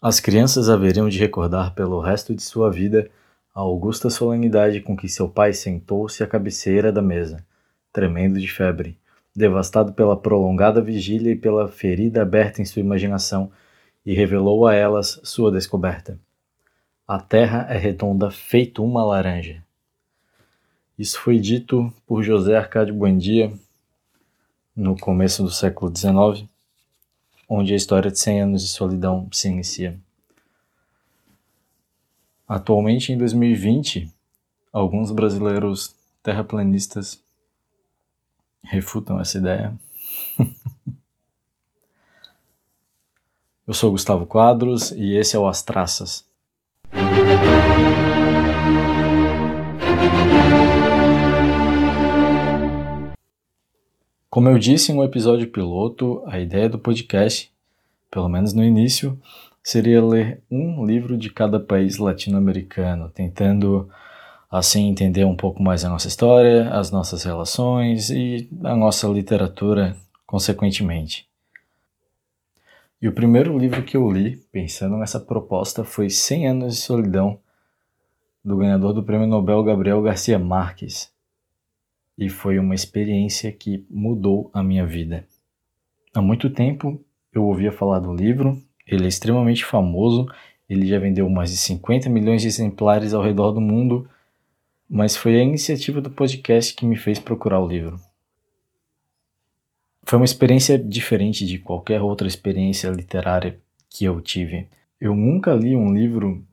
As crianças haveriam de recordar pelo resto de sua vida a augusta solenidade com que seu pai sentou-se à cabeceira da mesa, tremendo de febre, devastado pela prolongada vigília e pela ferida aberta em sua imaginação, e revelou a elas sua descoberta. A terra é redonda feito uma laranja. Isso foi dito por José Arcádio Buendia no começo do século XIX onde a história de 100 anos de solidão se inicia. Atualmente, em 2020, alguns brasileiros terraplanistas refutam essa ideia. Eu sou Gustavo Quadros e esse é o As Traças. Como eu disse no episódio piloto, a ideia do podcast, pelo menos no início, seria ler um livro de cada país latino-americano, tentando assim entender um pouco mais a nossa história, as nossas relações e a nossa literatura, consequentemente. E o primeiro livro que eu li, pensando nessa proposta, foi Cem Anos de Solidão, do ganhador do Prêmio Nobel Gabriel Garcia Marques e foi uma experiência que mudou a minha vida. Há muito tempo eu ouvia falar do livro, ele é extremamente famoso, ele já vendeu mais de 50 milhões de exemplares ao redor do mundo, mas foi a iniciativa do podcast que me fez procurar o livro. Foi uma experiência diferente de qualquer outra experiência literária que eu tive. Eu nunca li um livro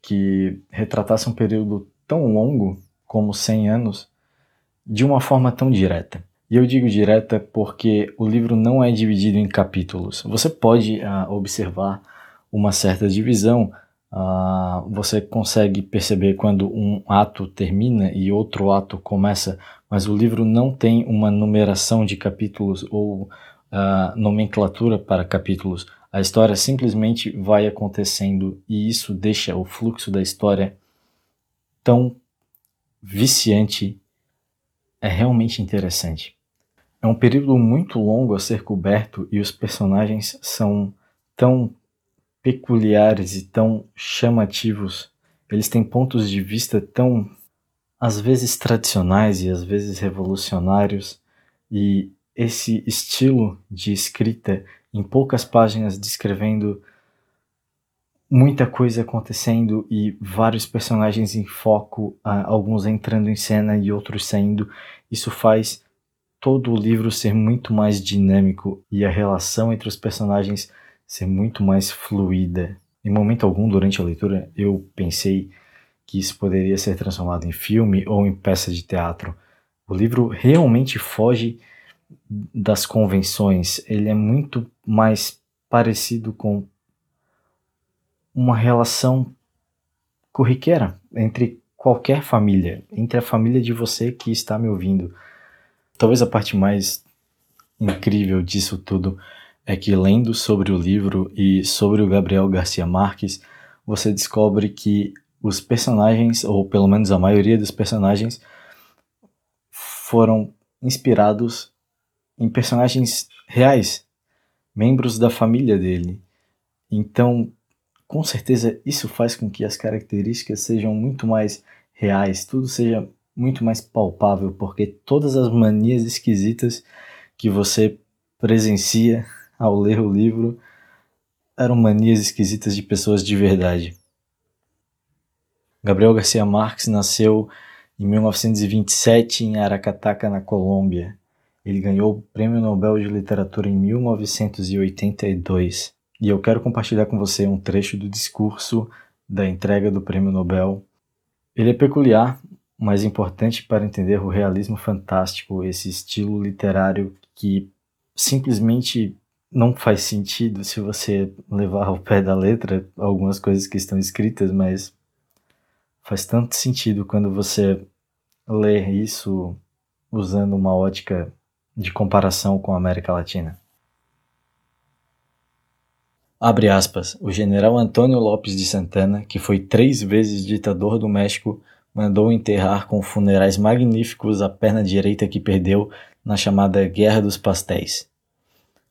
que retratasse um período tão longo como 100 anos de uma forma tão direta. E eu digo direta porque o livro não é dividido em capítulos. Você pode uh, observar uma certa divisão, uh, você consegue perceber quando um ato termina e outro ato começa, mas o livro não tem uma numeração de capítulos ou uh, nomenclatura para capítulos. A história simplesmente vai acontecendo e isso deixa o fluxo da história tão viciante é realmente interessante. É um período muito longo a ser coberto e os personagens são tão peculiares e tão chamativos. Eles têm pontos de vista tão, às vezes, tradicionais e às vezes revolucionários. E esse estilo de escrita, em poucas páginas, descrevendo muita coisa acontecendo e vários personagens em foco, alguns entrando em cena e outros saindo. Isso faz todo o livro ser muito mais dinâmico e a relação entre os personagens ser muito mais fluida. Em momento algum durante a leitura eu pensei que isso poderia ser transformado em filme ou em peça de teatro. O livro realmente foge das convenções, ele é muito mais parecido com uma relação corriqueira entre qualquer família, entre a família de você que está me ouvindo. Talvez a parte mais incrível disso tudo é que lendo sobre o livro e sobre o Gabriel Garcia Marques, você descobre que os personagens, ou pelo menos a maioria dos personagens, foram inspirados em personagens reais, membros da família dele. Então, com certeza isso faz com que as características sejam muito mais reais, tudo seja muito mais palpável, porque todas as manias esquisitas que você presencia ao ler o livro eram manias esquisitas de pessoas de verdade. Gabriel Garcia Marques nasceu em 1927 em Aracataca, na Colômbia. Ele ganhou o Prêmio Nobel de Literatura em 1982. E eu quero compartilhar com você um trecho do discurso da entrega do Prêmio Nobel. Ele é peculiar, mas importante para entender o realismo fantástico, esse estilo literário que simplesmente não faz sentido se você levar ao pé da letra algumas coisas que estão escritas, mas faz tanto sentido quando você lê isso usando uma ótica de comparação com a América Latina. Abre aspas, o general Antônio Lopes de Santana, que foi três vezes ditador do México, mandou enterrar com funerais magníficos a perna direita que perdeu na chamada Guerra dos Pastéis.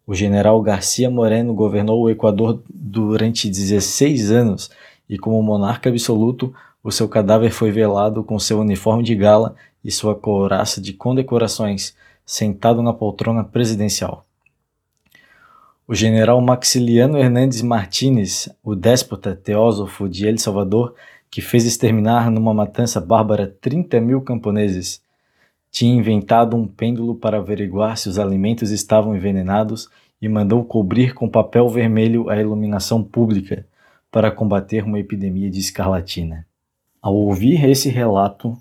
O general Garcia Moreno governou o Equador durante 16 anos e, como monarca absoluto, o seu cadáver foi velado com seu uniforme de gala e sua couraça de condecorações, sentado na poltrona presidencial. O general Maxiliano Hernandes Martínez, o déspota teósofo de El Salvador, que fez exterminar numa matança bárbara 30 mil camponeses, tinha inventado um pêndulo para averiguar se os alimentos estavam envenenados e mandou cobrir com papel vermelho a iluminação pública para combater uma epidemia de escarlatina. Ao ouvir esse relato,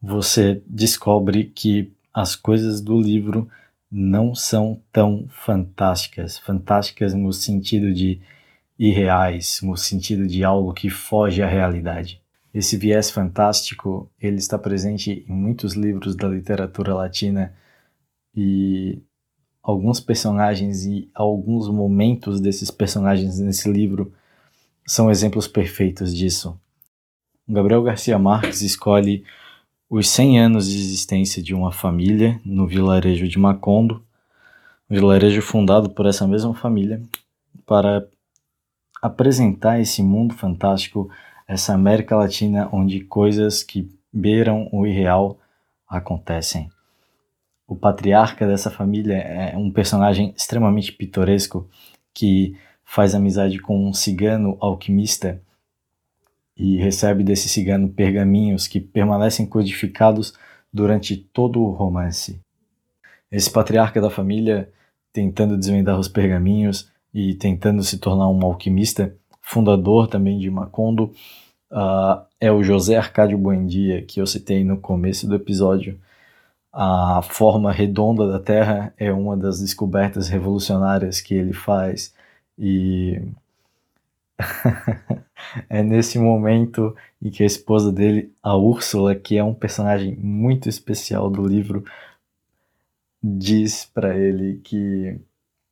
você descobre que as coisas do livro não são tão fantásticas, fantásticas no sentido de irreais, no sentido de algo que foge à realidade. Esse viés fantástico, ele está presente em muitos livros da literatura latina e alguns personagens e alguns momentos desses personagens nesse livro são exemplos perfeitos disso. Gabriel Garcia Marques escolhe os 100 anos de existência de uma família no vilarejo de Macondo, vilarejo fundado por essa mesma família, para apresentar esse mundo fantástico essa América Latina onde coisas que beiram o irreal acontecem. O patriarca dessa família é um personagem extremamente pitoresco que faz amizade com um cigano alquimista e recebe desse cigano pergaminhos que permanecem codificados durante todo o romance. Esse patriarca da família, tentando desvendar os pergaminhos e tentando se tornar um alquimista, fundador também de Macondo, uh, é o José Arcádio Buendia, que eu citei no começo do episódio. A forma redonda da Terra é uma das descobertas revolucionárias que ele faz e é nesse momento em que a esposa dele, a Úrsula, que é um personagem muito especial do livro, diz para ele que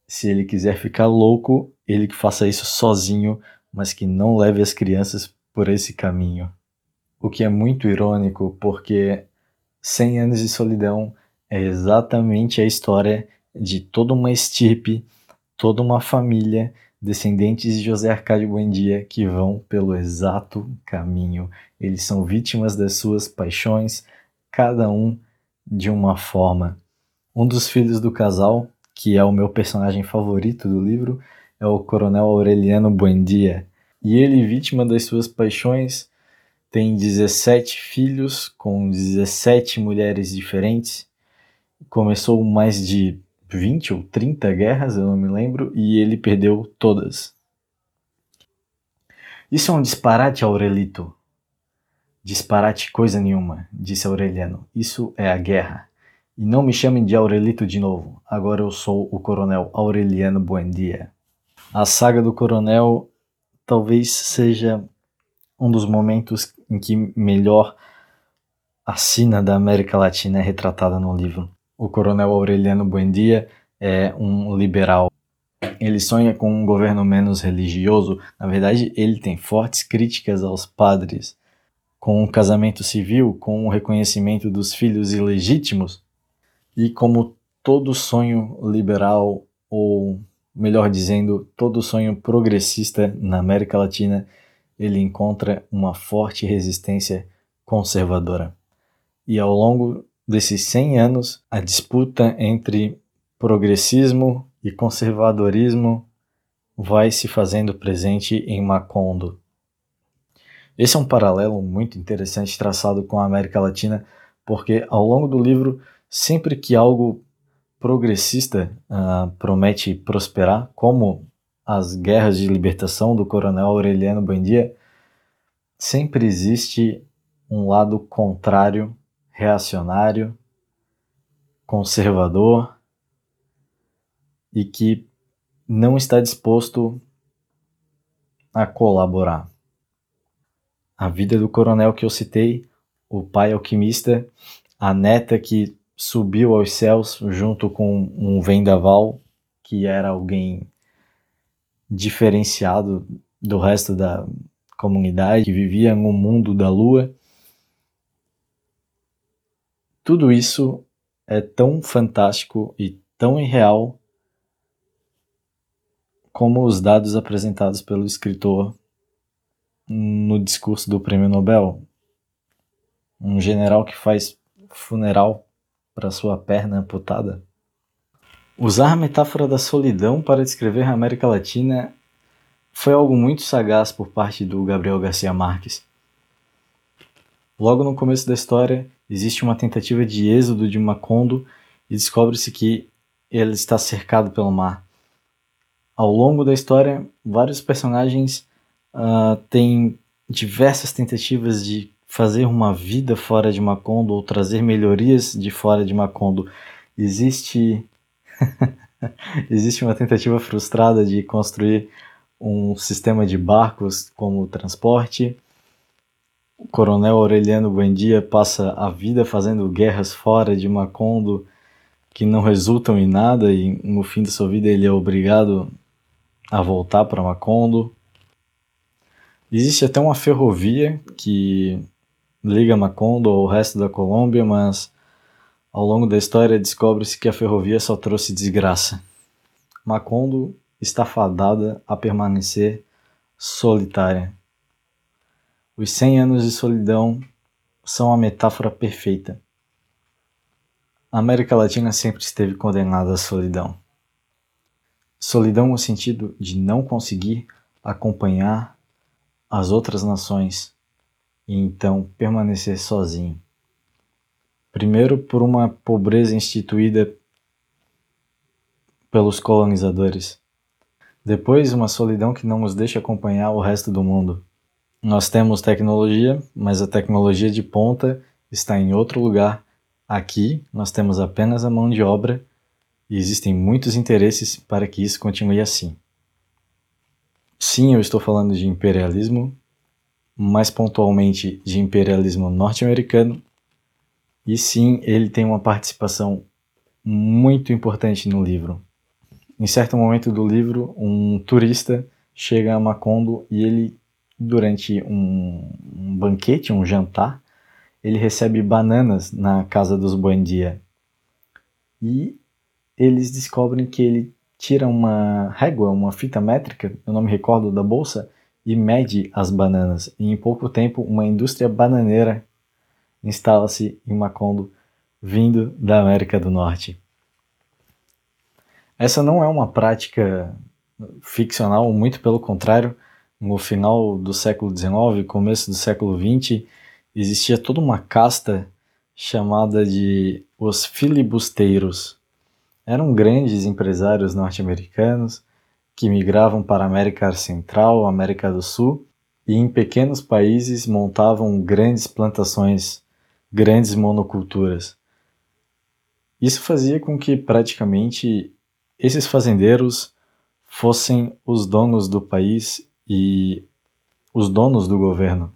se ele quiser ficar louco, ele que faça isso sozinho, mas que não leve as crianças por esse caminho. O que é muito irônico, porque 100 anos de solidão é exatamente a história de toda uma estirpe, toda uma família, descendentes de José Arcádio Buendia, que vão pelo exato caminho. Eles são vítimas das suas paixões, cada um de uma forma. Um dos filhos do casal, que é o meu personagem favorito do livro, é o Coronel Aureliano Buendia, e ele, vítima das suas paixões, tem 17 filhos com 17 mulheres diferentes. Começou mais de 20 ou 30 guerras, eu não me lembro, e ele perdeu todas. Isso é um disparate, Aurelito. Disparate coisa nenhuma, disse Aureliano. Isso é a guerra. E não me chamem de Aurelito de novo. Agora eu sou o coronel Aureliano Buendia. A saga do coronel talvez seja um dos momentos em que melhor a sina da América Latina é retratada no livro. O coronel Aureliano Buendia é um liberal. Ele sonha com um governo menos religioso. Na verdade, ele tem fortes críticas aos padres. Com um casamento civil, com o reconhecimento dos filhos ilegítimos, e como todo sonho liberal ou melhor dizendo, todo sonho progressista na América Latina, ele encontra uma forte resistência conservadora. E ao longo desses 100 anos, a disputa entre progressismo e conservadorismo vai se fazendo presente em Macondo. Esse é um paralelo muito interessante traçado com a América Latina, porque ao longo do livro, sempre que algo progressista uh, promete prosperar, como as guerras de libertação do coronel Aureliano Buendia, sempre existe um lado contrário, reacionário, conservador e que não está disposto a colaborar. A vida do coronel que eu citei, o pai alquimista, a neta que subiu aos céus junto com um vendaval que era alguém diferenciado do resto da comunidade que vivia no mundo da lua. Tudo isso é tão fantástico e tão irreal como os dados apresentados pelo escritor no discurso do Prêmio Nobel. Um general que faz funeral para sua perna amputada. Usar a metáfora da solidão para descrever a América Latina foi algo muito sagaz por parte do Gabriel Garcia Marques. Logo no começo da história, existe uma tentativa de êxodo de Macondo e descobre-se que ele está cercado pelo mar. Ao longo da história, vários personagens uh, têm diversas tentativas de fazer uma vida fora de Macondo ou trazer melhorias de fora de Macondo. Existe existe uma tentativa frustrada de construir um sistema de barcos como transporte. O coronel Aureliano Buendia passa a vida fazendo guerras fora de Macondo que não resultam em nada e no fim da sua vida ele é obrigado a voltar para Macondo. Existe até uma ferrovia que liga Macondo ao resto da Colômbia, mas ao longo da história descobre-se que a ferrovia só trouxe desgraça. Macondo está fadada a permanecer solitária. Os 100 anos de solidão são a metáfora perfeita. A América Latina sempre esteve condenada à solidão. Solidão no sentido de não conseguir acompanhar as outras nações e então permanecer sozinho. Primeiro, por uma pobreza instituída pelos colonizadores. Depois, uma solidão que não nos deixa acompanhar o resto do mundo. Nós temos tecnologia, mas a tecnologia de ponta está em outro lugar. Aqui, nós temos apenas a mão de obra e existem muitos interesses para que isso continue assim. Sim, eu estou falando de imperialismo, mais pontualmente de imperialismo norte-americano, e sim, ele tem uma participação muito importante no livro. Em certo momento do livro, um turista chega a Macondo e ele, durante um, um banquete, um jantar, ele recebe bananas na casa dos Buendia. E eles descobrem que ele tira uma régua, uma fita métrica, eu não me recordo da bolsa, e mede as bananas. E em pouco tempo, uma indústria bananeira instala-se em Macondo, vindo da América do Norte. Essa não é uma prática ficcional, muito pelo contrário. No final do século XIX, começo do século XX, existia toda uma casta chamada de os filibusteiros eram grandes empresários norte-americanos que migravam para a América Central, América do Sul e em pequenos países montavam grandes plantações, grandes monoculturas. Isso fazia com que praticamente esses fazendeiros fossem os donos do país e os donos do governo.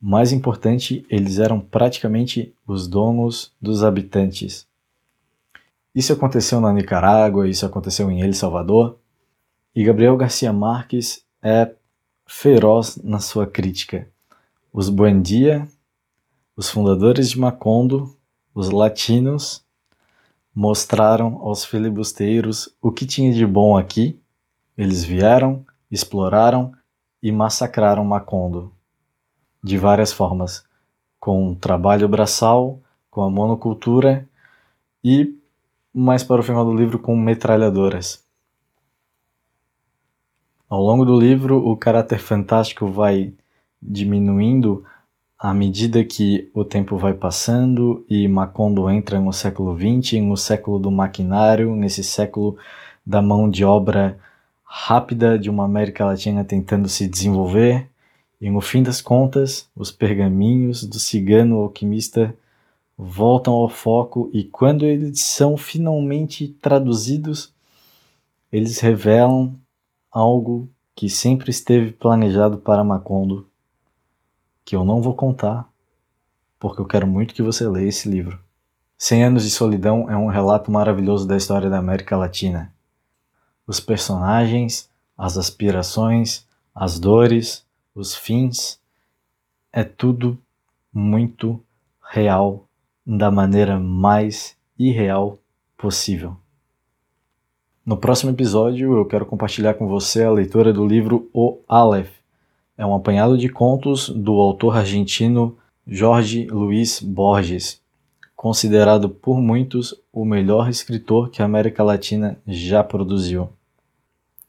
Mais importante, eles eram praticamente os donos dos habitantes. Isso aconteceu na Nicarágua, isso aconteceu em El Salvador, e Gabriel Garcia Marques é feroz na sua crítica. Os Buendia, os fundadores de Macondo, os latinos, mostraram aos filibusteiros o que tinha de bom aqui. Eles vieram, exploraram e massacraram Macondo de várias formas, com trabalho braçal, com a monocultura e mais para o final do livro com metralhadoras. Ao longo do livro, o caráter fantástico vai diminuindo à medida que o tempo vai passando e Macondo entra no século XX, no século do maquinário, nesse século da mão de obra rápida de uma América Latina tentando se desenvolver. E no fim das contas, os pergaminhos do cigano alquimista voltam ao foco e quando eles são finalmente traduzidos, eles revelam algo que sempre esteve planejado para Macondo, que eu não vou contar, porque eu quero muito que você leia esse livro. Cem Anos de Solidão é um relato maravilhoso da história da América Latina. Os personagens, as aspirações, as dores, os fins, é tudo muito real da maneira mais irreal possível. No próximo episódio, eu quero compartilhar com você a leitura do livro O Aleph. É um apanhado de contos do autor argentino Jorge Luiz Borges, considerado por muitos o melhor escritor que a América Latina já produziu.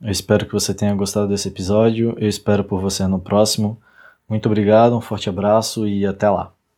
Eu espero que você tenha gostado desse episódio. Eu espero por você no próximo. Muito obrigado, um forte abraço e até lá.